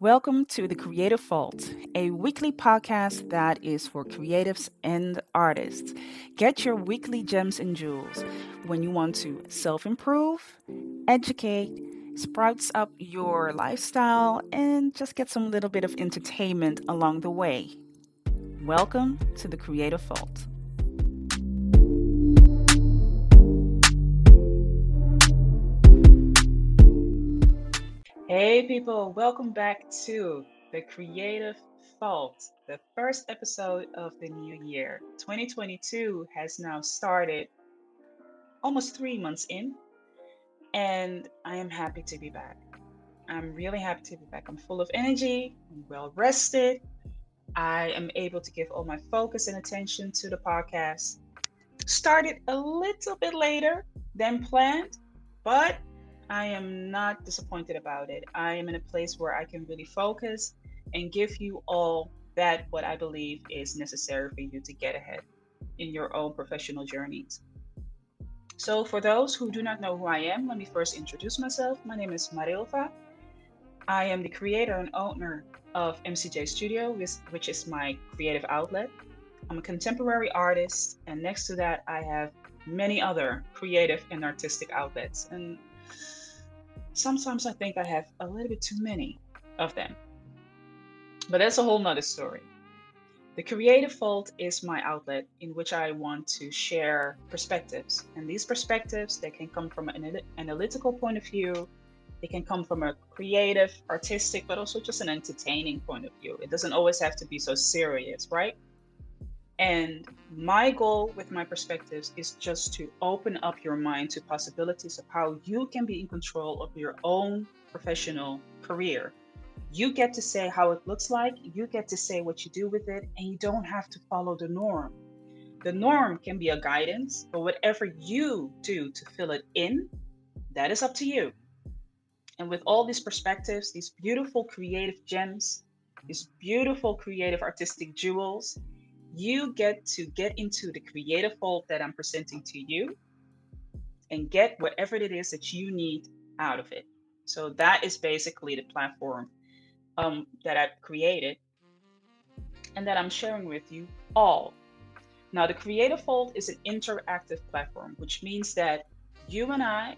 Welcome to The Creative Vault, a weekly podcast that is for creatives and artists. Get your weekly gems and jewels when you want to self improve, educate, sprouts up your lifestyle, and just get some little bit of entertainment along the way. Welcome to The Creative Vault. Hey, people, welcome back to the Creative Vault, the first episode of the new year. 2022 has now started almost three months in, and I am happy to be back. I'm really happy to be back. I'm full of energy, I'm well rested. I am able to give all my focus and attention to the podcast. Started a little bit later than planned, but I am not disappointed about it. I am in a place where I can really focus and give you all that what I believe is necessary for you to get ahead in your own professional journeys. So, for those who do not know who I am, let me first introduce myself. My name is Marilva. I am the creator and owner of MCJ Studio, which is my creative outlet. I'm a contemporary artist, and next to that, I have many other creative and artistic outlets. And sometimes I think I have a little bit too many of them. But that's a whole nother story. The Creative Vault is my outlet in which I want to share perspectives. And these perspectives, they can come from an analytical point of view, they can come from a creative, artistic, but also just an entertaining point of view. It doesn't always have to be so serious, right? And my goal with my perspectives is just to open up your mind to possibilities of how you can be in control of your own professional career. You get to say how it looks like, you get to say what you do with it, and you don't have to follow the norm. The norm can be a guidance, but whatever you do to fill it in, that is up to you. And with all these perspectives, these beautiful creative gems, these beautiful creative artistic jewels, you get to get into the Creative Vault that I'm presenting to you and get whatever it is that you need out of it. So that is basically the platform um, that I've created and that I'm sharing with you all. Now, the Creative Vault is an interactive platform, which means that you and I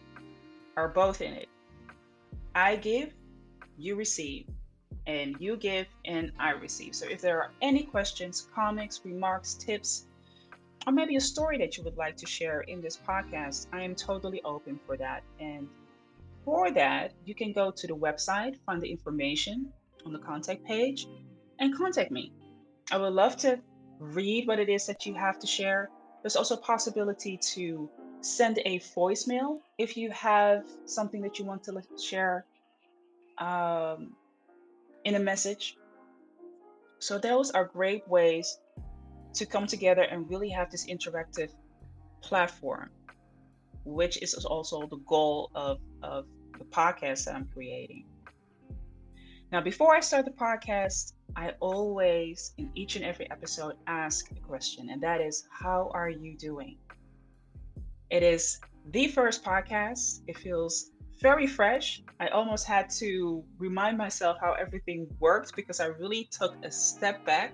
are both in it. I give, you receive and you give and I receive. So if there are any questions, comments, remarks, tips, or maybe a story that you would like to share in this podcast, I am totally open for that. And for that, you can go to the website, find the information on the contact page, and contact me. I would love to read what it is that you have to share. There's also a possibility to send a voicemail if you have something that you want to share. Um, in a message. So, those are great ways to come together and really have this interactive platform, which is also the goal of, of the podcast that I'm creating. Now, before I start the podcast, I always, in each and every episode, ask a question, and that is, How are you doing? It is the first podcast. It feels very fresh. I almost had to remind myself how everything worked because I really took a step back.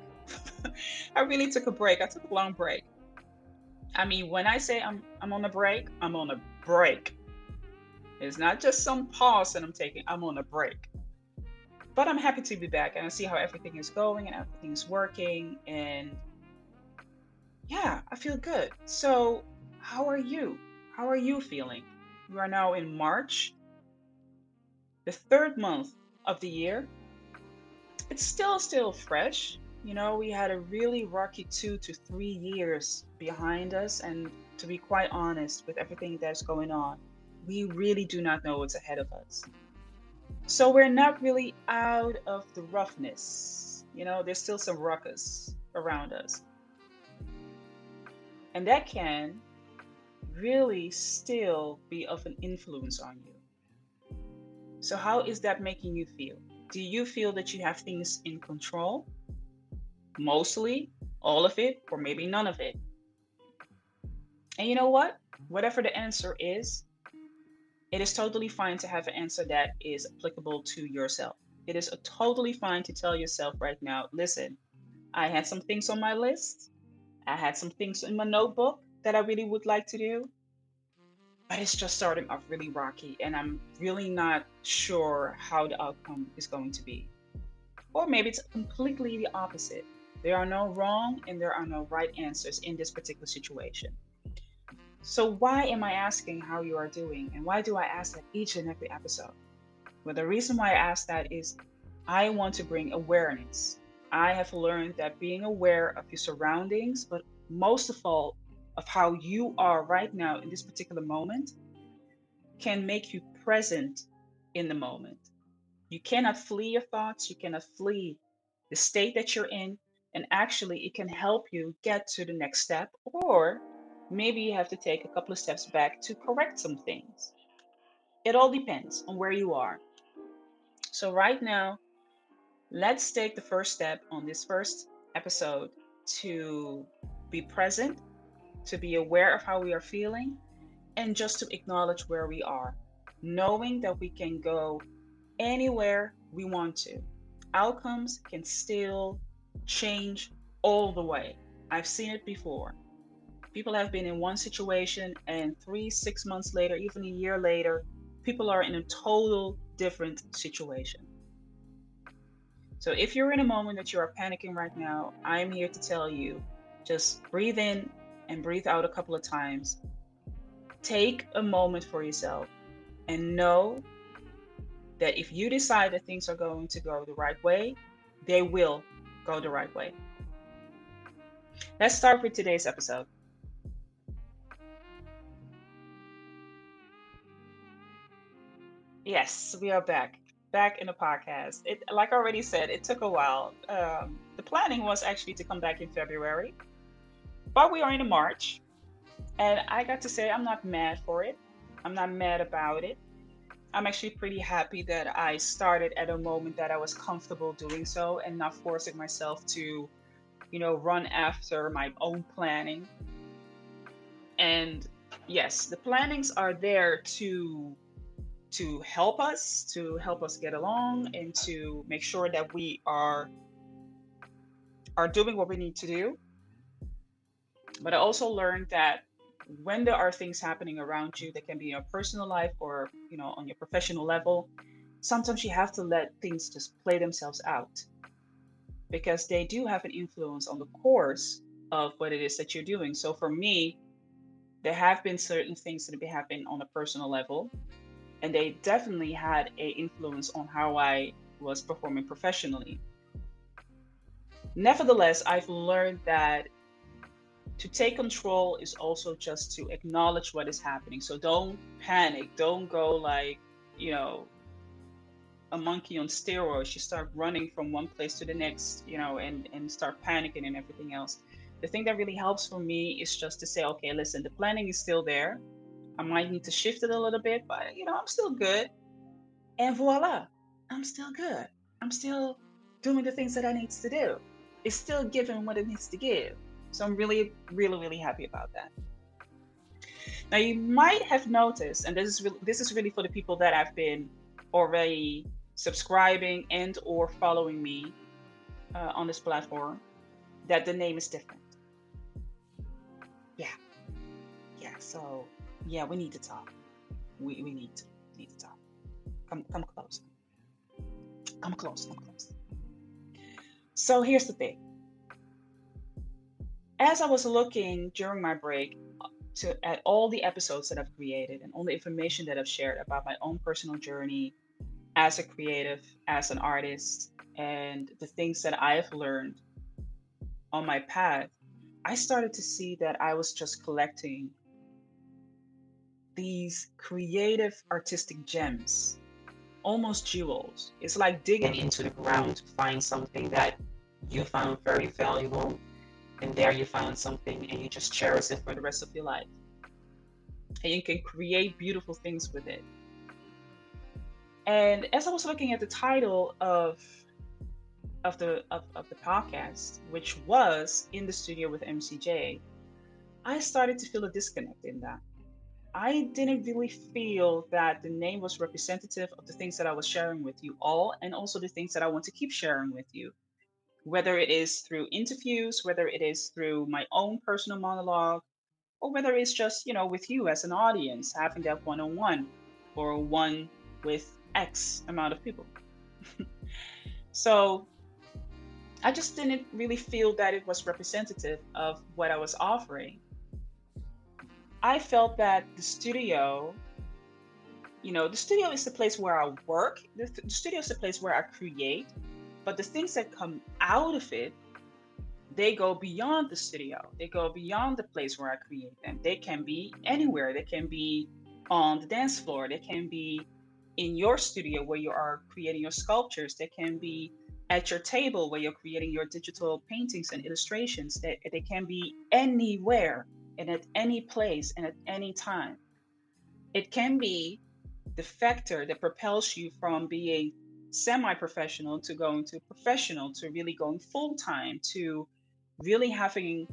I really took a break. I took a long break. I mean, when I say I'm I'm on a break, I'm on a break. It's not just some pause that I'm taking. I'm on a break. But I'm happy to be back and I see how everything is going and everything's working and yeah, I feel good. So, how are you? How are you feeling? We are now in March the third month of the year. It's still still fresh. You know, we had a really rocky two to three years behind us, and to be quite honest, with everything that's going on, we really do not know what's ahead of us. So we're not really out of the roughness. You know, there's still some ruckus around us. And that can really still be of an influence on you. So, how is that making you feel? Do you feel that you have things in control? Mostly, all of it, or maybe none of it? And you know what? Whatever the answer is, It is totally fine to have an answer that is applicable to yourself. It is totally fine to tell yourself right now listen, I had some things on my list, I had some things in my notebook that I really would like to do, but it's just starting off really rocky, and I'm really not sure how the outcome is going to be. Or maybe it's completely the opposite. There are no wrong and there are no right answers in this particular situation. So, why am I asking how you are doing? And why do I ask that each and every episode? Well, the reason why I ask that is I want to bring awareness. I have learned that being aware of your surroundings, but most of all, of how you are right now in this particular moment, can make you present in the moment. You cannot flee your thoughts, you cannot flee the state that you're in, and actually, it can help you get to the next step, or maybe you have to take a couple of steps back to correct some things. It all depends on where you are. So, right now, let's take the first step on this first episode to be present, to be aware of how we are feeling, and just to acknowledge where we are, knowing that we can go anywhere we want to. Outcomes can still change all the way. I've seen it before. People have been in one situation, and three, six months later, even a year later, people are in a total different situation. So, if you're in a moment that you are panicking right now, I'm here to tell you just breathe in and breathe out a couple of times. Take a moment for yourself and know that if you decide that things are going to go the right way, they will go the right way. Let's start with today's episode. Yes, we are back. Back in the podcast. It, like I already said, it took a while. Um, the planning was actually to come back in February, but we are in March, and I got to say I'm not mad for it. I'm not mad about it. I'm actually pretty happy that I started at a moment that I was comfortable doing so and not forcing myself to, you know, run after my own planning. And yes, the plannings are there to to help us, to help us get along and to make sure that we are are doing what we need to do. But I also learned that when there are things happening around you that can be in your personal life or you know on your professional level sometimes you have to let things just play themselves out because they do have an influence on the course of what it is that you're doing. So for me there have been certain things that have been happening on a personal level and they definitely had a influence on how i was performing professionally. Nevertheless i've learned that to take control is also just to acknowledge what is happening. So don't panic. Don't go like, you know, a monkey on steroids. You start running from one place to the next, you know, and, and start panicking and everything else. The thing that really helps for me is just to say, okay, listen, the planning is still there. I might need to shift it a little bit, but you know, I'm still good. And voila, I'm still good. I'm still doing the things that I need to do. It's still giving what it needs to give. So I'm really, really, really happy about that. Now you might have noticed, and this is really, this is really for the people that have been already subscribing and or following me uh, on this platform, that the name is different. Yeah, yeah. So yeah, we need to talk. We, we need to need to talk. Come come close. Come close. Come close. So here's the thing as I was looking during my break uh, to at all the episodes that I've created and all the information that I've shared about my own personal journey as a creative, as an artist, and the things that I've learned on my path, I started to see that I was just collecting these creative artistic gems, almost jewels. It's like digging into the ground to find something that you found very valuable and there you found something and you just cherish it for the rest of your life. And you can create beautiful things with it. And as i was looking at the title of of the of, of the podcast which was in the studio with mcj i started to feel a disconnect in that. I didn't really feel that the name was representative of the things that I was sharing with you all, and also the things that I want to keep sharing with you, whether it is through interviews, whether it is through my own personal monologue, or whether it's just, you know, with you as an audience, having that one on one or one with X amount of people. so I just didn't really feel that it was representative of what I was offering. I felt that the studio, you know, the studio is the place where I work, the, the studio is the place where I create, but the things that come out of it, they go beyond the studio. They go beyond the place where I create them. They can be anywhere. They can be on the dance floor. They can be in your studio where you are creating your sculptures. They can be at your table where you're creating your digital paintings and illustrations. They, they can be anywhere and at any place and at any time. It can be the factor that propels you from being semi professional to going to professional to really going full time to really having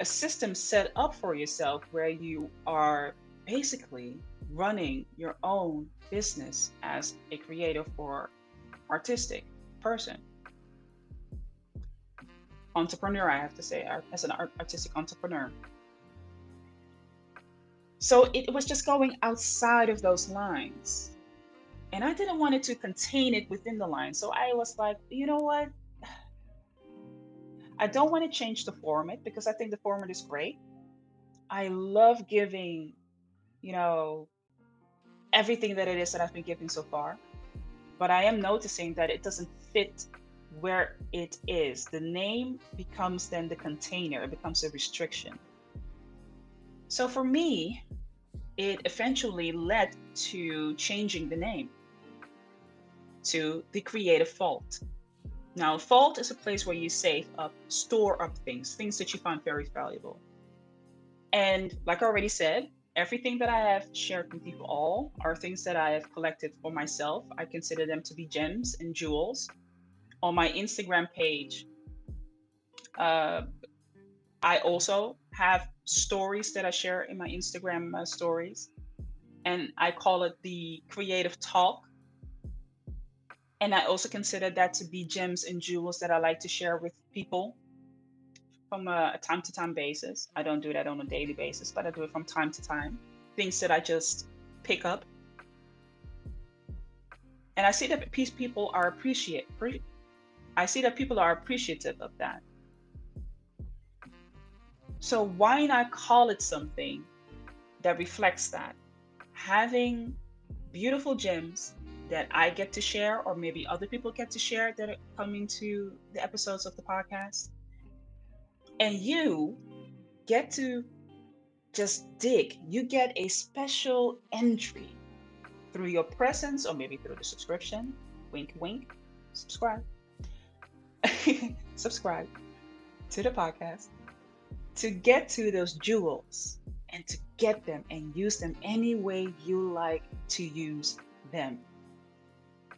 a system set up for yourself where you are basically running your own business as a creative or artistic person. Entrepreneur, I have to say, as an artistic entrepreneur. So it was just going outside of those lines. And I didn't want it to contain it within the line. So I was like, you know what? I don't want to change the format because I think the format is great. I love giving, you know, everything that it is that I've been giving so far. But I am noticing that it doesn't fit where it is. The name becomes then the container, it becomes a restriction. So for me, it eventually led to changing the name to the Creative Vault. Now, Vault is a place where you save up, store up things, things that you find very valuable. And like I already said, everything that I have shared with you all are things that I have collected for myself. I consider them to be gems and jewels. On my Instagram page, uh, I also have stories that I share in my Instagram uh, stories, and I call it the creative talk. And I also consider that to be gems and jewels that I like to share with people from a time to time basis. I don't do that on a daily basis, but I do it from time to time. Things that I just pick up. And I see that people are appreciate. I see that people are appreciative of that. So why not call it something that reflects that? Having beautiful gems that I get to share, or maybe other people get to share that are coming to the episodes of the podcast. And you get to just dig. You get a special entry through your presence, or maybe through the subscription. Wink, wink. Subscribe. subscribe to the podcast to get to those jewels and to get them and use them any way you like to use them.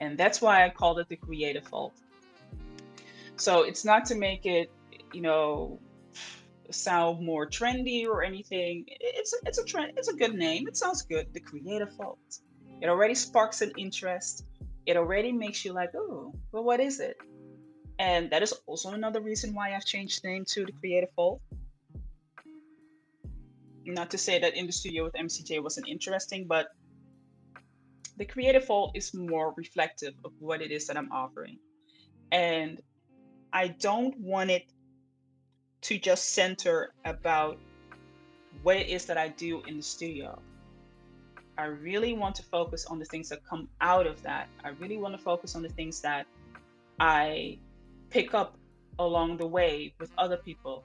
And that's why I called it the Creative Vault. So it's not to make it, you know, sound more trendy or anything. It's it's a trend. It's a good name. It sounds good. The Creative Vault. It already sparks an interest. It already makes you like, oh, well, what is it? And that is also another reason why I've changed the name to the Creative Vault. not to say that in the studio with MCJ wasn't interesting, but the creative vault is more reflective of what it is that I'm offering. And I don't want it to just center about what it is that I do in the studio. I really want to focus on the things that come out of that. I really want to focus on the things that I pick up along the way with other people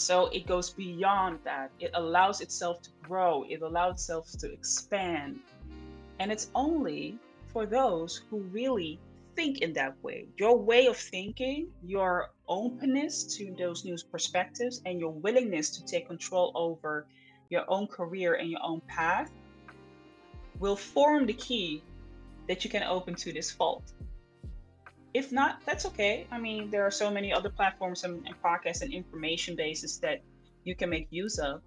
so it goes beyond that. It allows itself to grow, it allows itself to expand. And it's only for those who really think in that way. Your way of thinking, your openness to those new perspectives, and your willingness to take control over your own career and your own path will form the key that you can open to this vault if not, that's okay. I mean, there are so many other platforms and, and podcasts and information bases that you can make use of.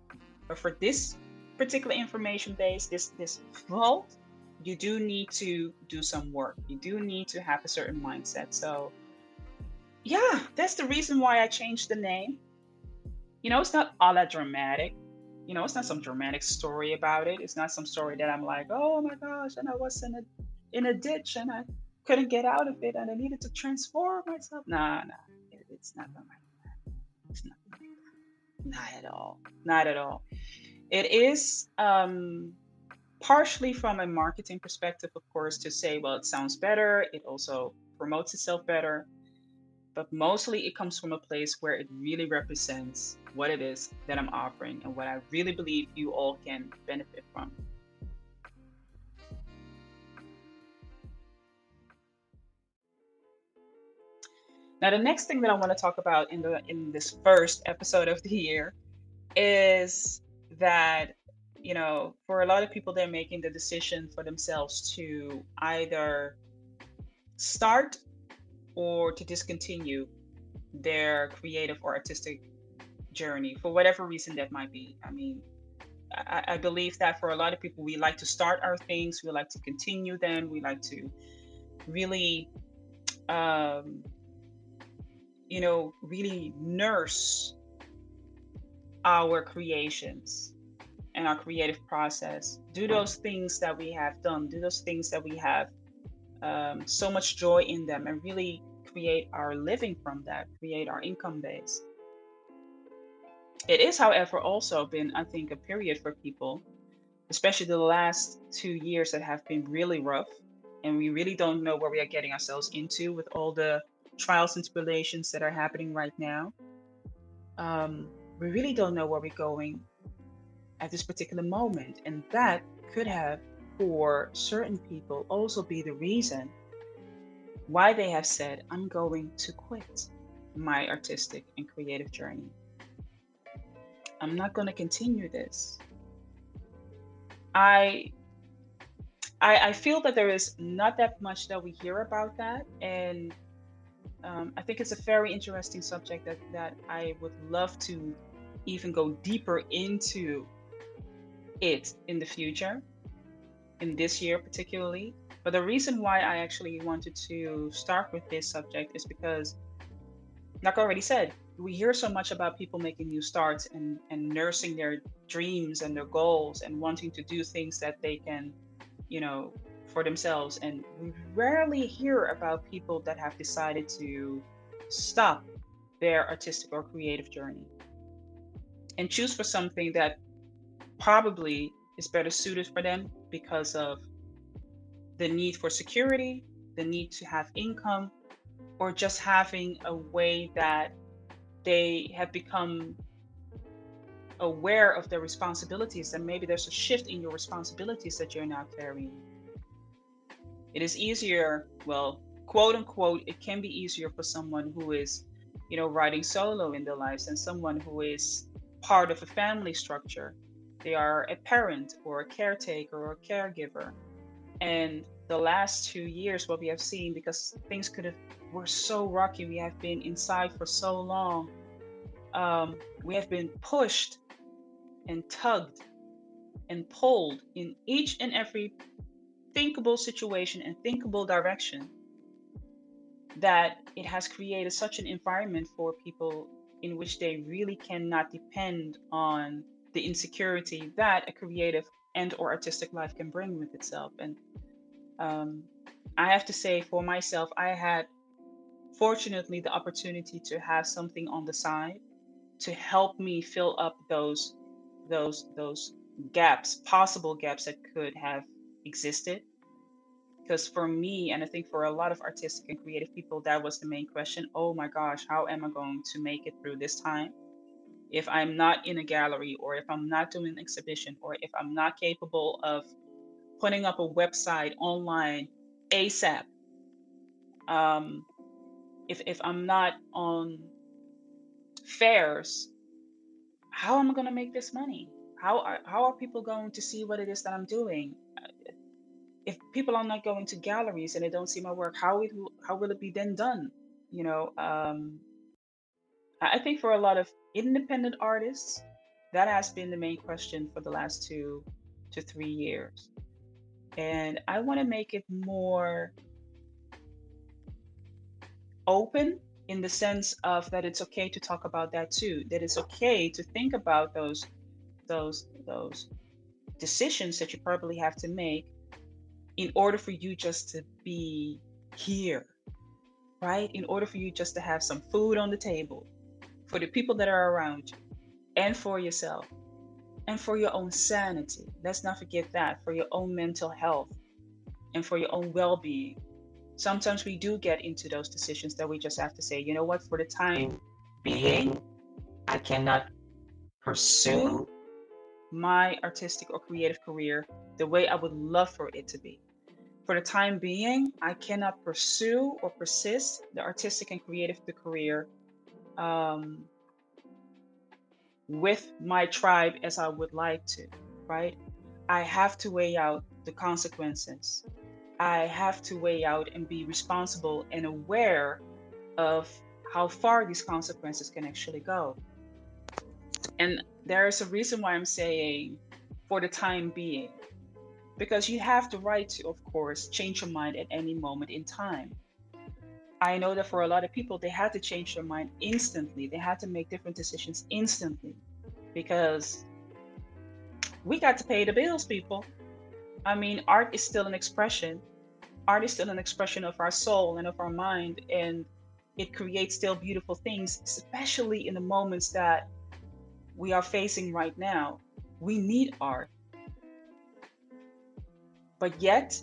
But for this particular information base, this this vault, you do need to do some work. You do need to have a certain mindset. So yeah, that's the reason why I changed the name. You know, it's not all that dramatic. You know, it's not some dramatic story about it. It's not some story that I'm like, oh my gosh, and I was in a in a ditch and I couldn't get out of it and I needed to transform myself. Nah, nah, it, it's not like that. It's not that. Not at all. Not at all. It is um, partially from a marketing perspective, of course, to say, well, it sounds better. It also promotes itself better. But mostly it comes from a place where it really represents what it is that I'm offering and what I really believe you all can benefit from. Now, the next thing that I want to talk about in the in this first episode of the year is that you know, for a lot of people, they're making the decision for themselves to either start or to discontinue their creative or artistic journey for whatever reason that might be. I mean, I, I, believe that for a lot of people, we like to start our things, we like to continue them, we like to really um, you know, really nurse our creations and our creative process. Do those things that we have done, do those things that we have um, so much joy in them, and really create our living from that, create our income base. It is, however, also been, I think, a period for people, especially the last two years that have been really rough. And we really don't know where we are getting ourselves into with all the trials and tribulations that are happening right now. Um, we really don't know where we're going at this particular moment. And that could have, for certain people, also be the reason why they have said, I'm going to quit my artistic and creative journey. I'm not going to continue this. I, I feel that there is not that much that we hear about that, and um, I think it's a very interesting subject that, that I would love to even go deeper into it in the future, in this year particularly. But the reason why I actually wanted to start with this subject is because, like I already said, we hear so much about people making new starts and, and nursing their dreams and their goals and wanting to do things that they can, you know, for themselves. And we rarely hear about people that have decided to stop their artistic or creative journey and choose for something that probably is better suited for them because of the need for security, the need to have income, or just having a way that they have become aware of their responsibilities and maybe there's a shift in your responsibilities that you're now carrying it is easier, well, quote unquote, it can be easier for someone who is, you know, riding solo in their lives than someone who is part of a family structure. They are a parent or a caretaker or a caregiver. And the last two years, what we have seen, because things could have were so rocky, we have been inside for so long. Um, we have been pushed and tugged and pulled in each and every thinkable situation and thinkable direction that it has created such an environment for people in which they really cannot depend on the insecurity that a creative and or artistic life can bring with itself. And um, i have to say for myself i had fortunately the opportunity to have something on the side to help me fill up those those those gaps possible gaps that could have existed. Because for me and i think for a lot of artistic and creative people that was the main question. Oh my gosh how am i going to make it through this time if i'm not in a gallery or if i'm not doing an exhibition or if i'm not capable of putting up a website online asap um, if, if i'm not on fairs how am i going to make this money how are, how are people going to see what it is that i'm doing if people are not going to galleries and they don't see my work, how it how will it be then done? You know, um, I think for a lot of independent artists, that has been the main question for the last two to three years. And I want to make it more open in the sense of that it's okay to talk about that too that it's okay to think about those those those decisions that you probably have to make in order for you just to be here right in order for you just to have some food on the table for the people that are around you and for yourself and for your own sanity. Let's not forget that for your own mental health and for your own well-being. Sometimes we do get into those decisions that we just have to say, you know what, for the time being, I cannot pursue my artistic or creative career the way I would love for it to be. For the time being, I cannot pursue or persist the artistic and creative career um, with my tribe as I would like to, right? I have to weigh out the consequences I have to weigh out and be responsible and aware of how far these consequences can actually go. And there is a reason why I'm saying for the time being, because you have the right to, of course, change your mind at any moment in time. I know that for a lot of people, they had to change their mind instantly. They had to make different decisions instantly because we got to pay the bills, people. I mean, art is still an expression. Art is still an expression of our soul and of our mind, and it creates still beautiful things, especially in the moments that we are facing right now. We need art. But yet,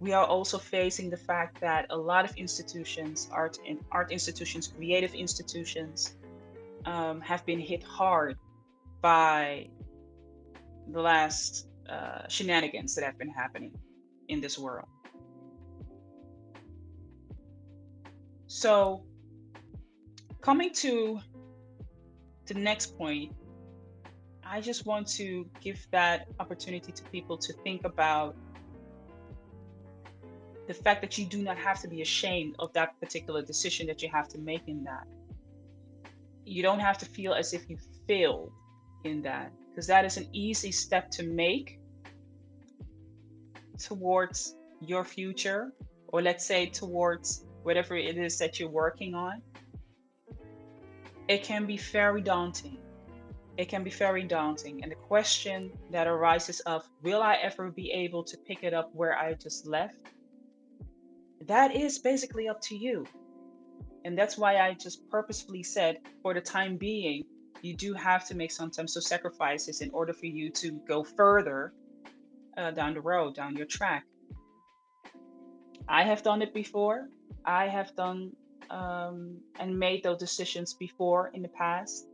we are also facing the fact that a lot of institutions, art and art institutions, creative institutions, um, have been hit hard by the last uh, shenanigans that have been happening in this world. So, coming to the next point, I just want to give that opportunity to people to think about the fact that you do not have to be ashamed of that particular decision that you have to make in that. You don't have to feel as if you failed in that because that is an easy step to make towards your future, or let's say towards whatever it is that you're working on, it can be very daunting. It can be very daunting. And the question that arises of, will I ever be able to pick it up where I just left? That is basically up to you. And that's why I just purposefully said, for the time being, you do have to make sometimes some sacrifices in order for you to go further uh, down the road, down your track. I have done it before. I have done um, and made those decisions before in the past.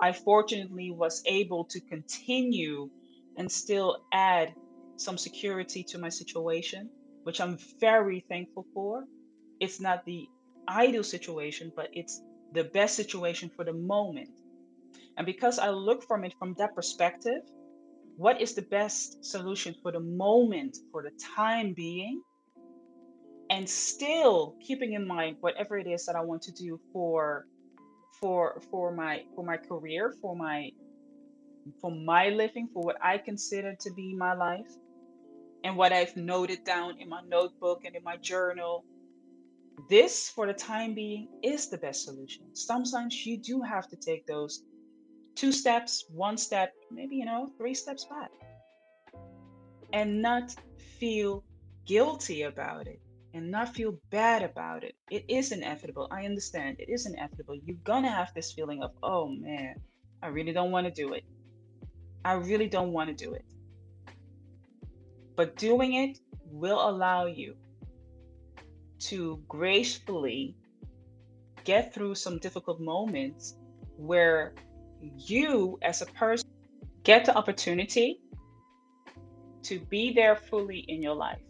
I fortunately was able to continue and still add some security to my situation, which I'm very thankful for. It's not the ideal situation, but it's the best situation for the moment. And because I look from it from that perspective, what is the best solution for the moment, for the time being? and still keeping in mind whatever it is that I want to do for for for my for my career, for my for my living, for what I consider to be my life, and what I've noted down in my notebook and in my journal. This, for the time being, is the best solution. Sometimes you do have to take those two steps, one step, maybe, you know, three steps back, and not feel guilty about it and not feel bad about it. It is inevitable. I understand. It is inevitable. You're going to have this feeling of, oh man, I really don't want to do it. I really don't want to do it. But doing it will allow you to gracefully get through some difficult moments where you, as a person, get the opportunity to be there fully in your life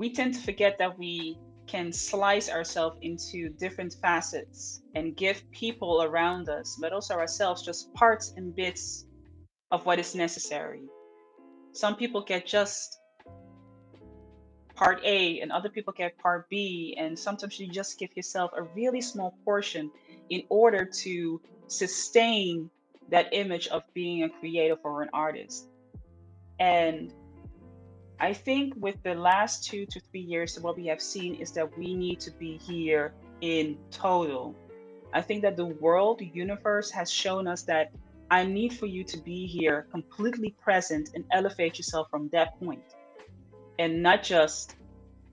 we tend to forget that we can slice ourselves into different facets and give people around us, but also ourselves, just parts and bits of what is necessary. Some people get just part A, and other people get part B, and sometimes you just give yourself a really small portion in order to sustain that image of being a creative or an artist. And I think with the last two to three years, what we have seen is that we need to be here in total. I think that the world, the universe has shown us that I need for you to be here completely present and elevate yourself from that point and not just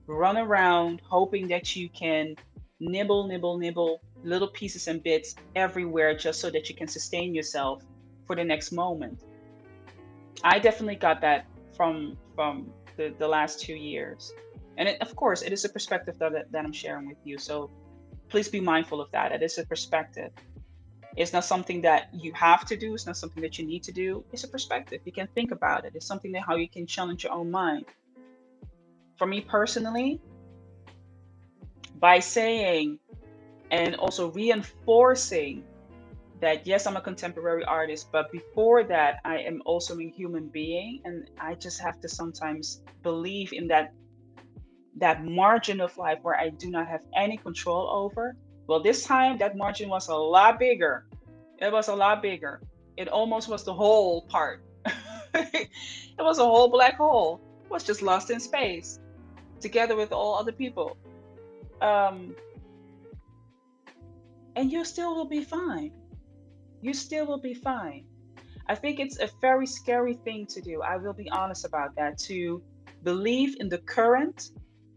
run around hoping that you can nibble, nibble, nibble little pieces and bits everywhere just so that you can sustain yourself for the next moment. I definitely got that from from the, the last two years. And it, of course, it is a perspective that, that I'm sharing with you. So please be mindful of that. It is a perspective. It's not something that you have to do. It's not something that you need to do. It's a perspective. You can think about it. It's something that how you can challenge your own mind. For me personally, by saying and also reinforcing that yes, I'm a contemporary artist, but before that, I am also a human being, and I just have to sometimes believe in that that margin of life where I do not have any control over. Well, this time that margin was a lot bigger. It was a lot bigger. It almost was the whole part. it was a whole black hole. It was just lost in space, together with all other people. Um, and you still will be fine you still will be fine. I think it's a very scary thing to do. I will be honest about that. To believe in the current,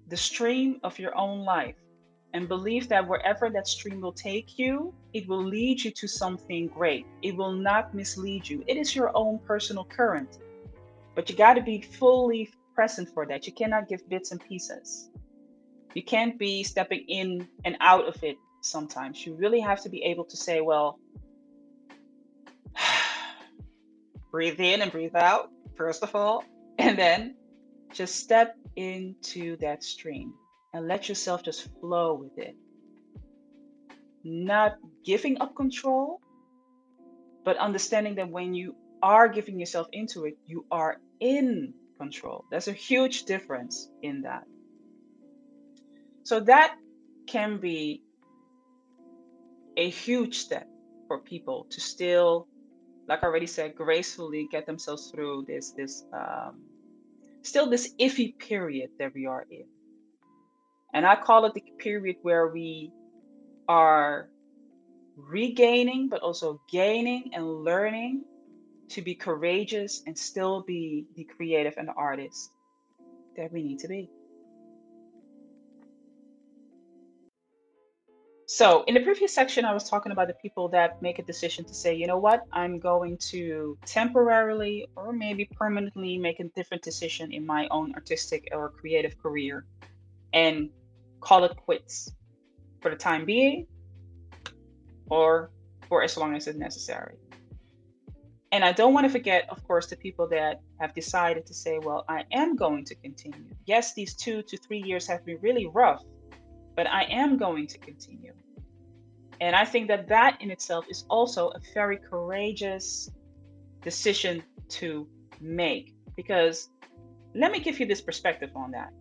the stream of your own life, and believe that wherever that stream will take you, it will lead you to something great. It will not mislead you. It is your own personal current. But you got to be fully present for that. You cannot give bits and pieces. You can't be stepping in and out of it sometimes. You really have to be able to say, well, breathe in and breathe out, first of all, and then just step into that stream and let yourself just flow with it. Not giving up control, but understanding that when you are giving yourself into it, you are in control. There's a huge difference in that. So that can be a huge step for people to still like I already said, gracefully get themselves through this this um, still this iffy period that we are in. And I call it the period where we are regaining, but also gaining and learning to be courageous and still be the creative and the artist that we need to be. So, in the previous section, I was talking about the people that make a decision to say, you know what, I'm going to temporarily or maybe permanently make a different decision in my own artistic or creative career and call it quits for the time being or for as long as it's necessary. And I don't want to forget, of course, the people that have decided to say, well, I am going to continue. Yes, these two to three years have been really rough, but I am going to continue. And I think that that in itself is also a very courageous decision to make because let me give you this perspective on that.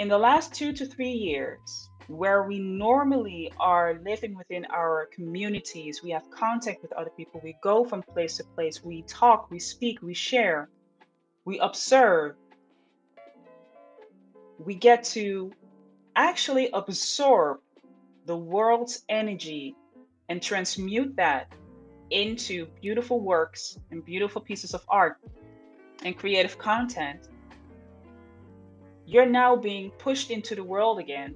In the last two to three years, where we normally are living within our communities, we have contact with other people, we go from place to place, we talk, we speak, we share, we observe, we get to actually absorb the world's energy and transmute that into beautiful works and beautiful pieces of art and creative content, you're now being pushed into the world again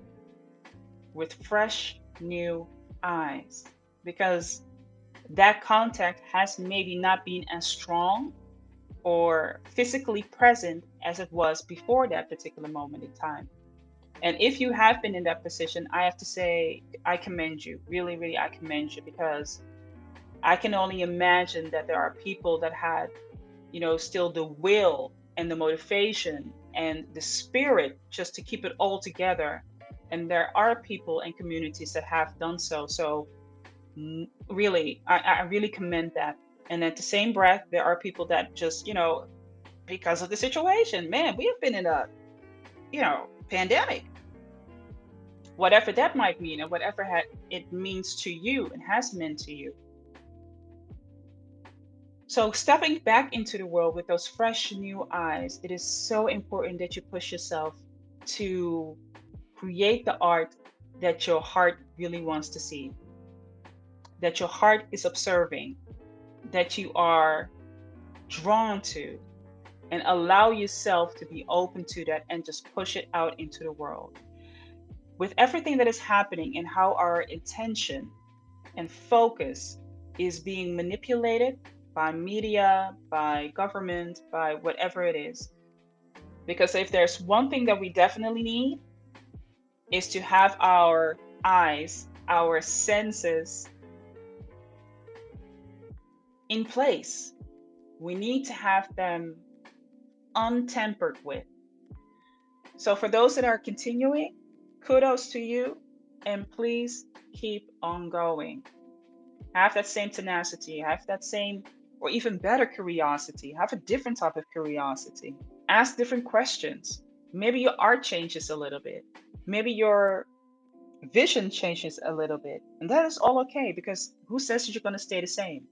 with fresh new eyes because that contact has maybe not been as strong or physically present as it was before that particular moment in time. And if you have been in that position, I have to say, I commend you. Really, really, I commend you because I can only imagine that there are people that had, you know, still the will and the motivation and the spirit just to keep it all together. And there are people and communities that have done so. So, mm, really, I, I really commend that. And at the same breath, there are people that just, you know, because of the situation, man, we have been in a, you know, pandemic whatever that might mean and whatever ha- it means to you and has meant to you. So, stepping back into the world with those fresh new eyes, it is so important that you push yourself to create the art that your heart really wants to see, that your heart is observing, that you are drawn to, and allow yourself to be open to that and just push it out into the world. With everything that is happening and how our intention and focus is being manipulated by media, by government, by whatever it is. Because if there's one thing that we definitely need, is to have our eyes, our senses in place. We need to have them untempered with. So, for those that are continuing, kudos to you, and please keep on going. Have that same tenacity, have that same or even better curiosity. Have a different type of curiosity. Ask different questions. Maybe your art changes a little bit. Maybe your vision changes a little bit. And that is all okay because who says that you're going to stay the same?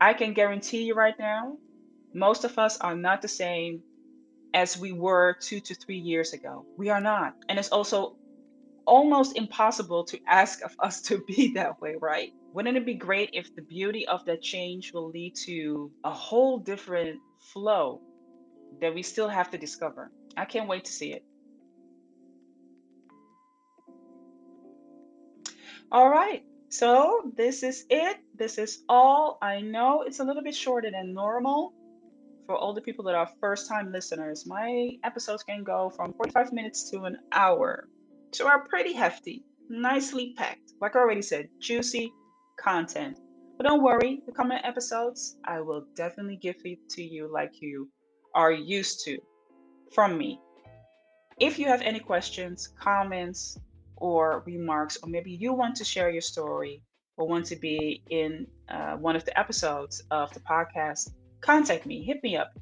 I can guarantee you right now, most of us are not the same as we were two to three years ago. We are not. And it's also almost impossible to ask of us to be that way, right? Wouldn't it be great if the beauty of that change will lead to a whole different flow that we still have to discover? I can't wait to see it. All right, so this is it. This is all. I know it's a little bit shorter than normal for all the people that are first time listeners. My episodes can go from 45 minutes to an hour. So are pretty hefty, nicely packed. Like I already said, juicy, content. But don't worry, the coming episodes, I will definitely give it to you like you are used to from me. If you have any questions, comments, or remarks, or maybe you want to share your story or want to be in uh, one of the episodes of the podcast, contact me, hit me up.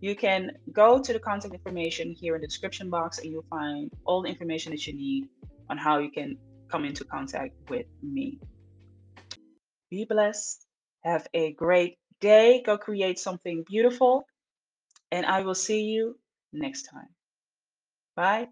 You can go to the contact information here in the description box and you'll find all the information that you need on how you can come into contact with me. Be blessed. Have a great day. Go create something beautiful. And I will see you next time. Bye.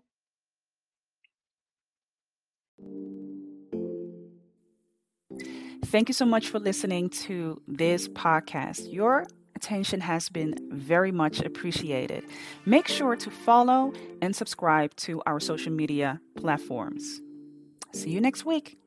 Thank you so much for listening to this podcast. Your attention has been very much appreciated. Make sure to follow and subscribe to our social media platforms. See you next week.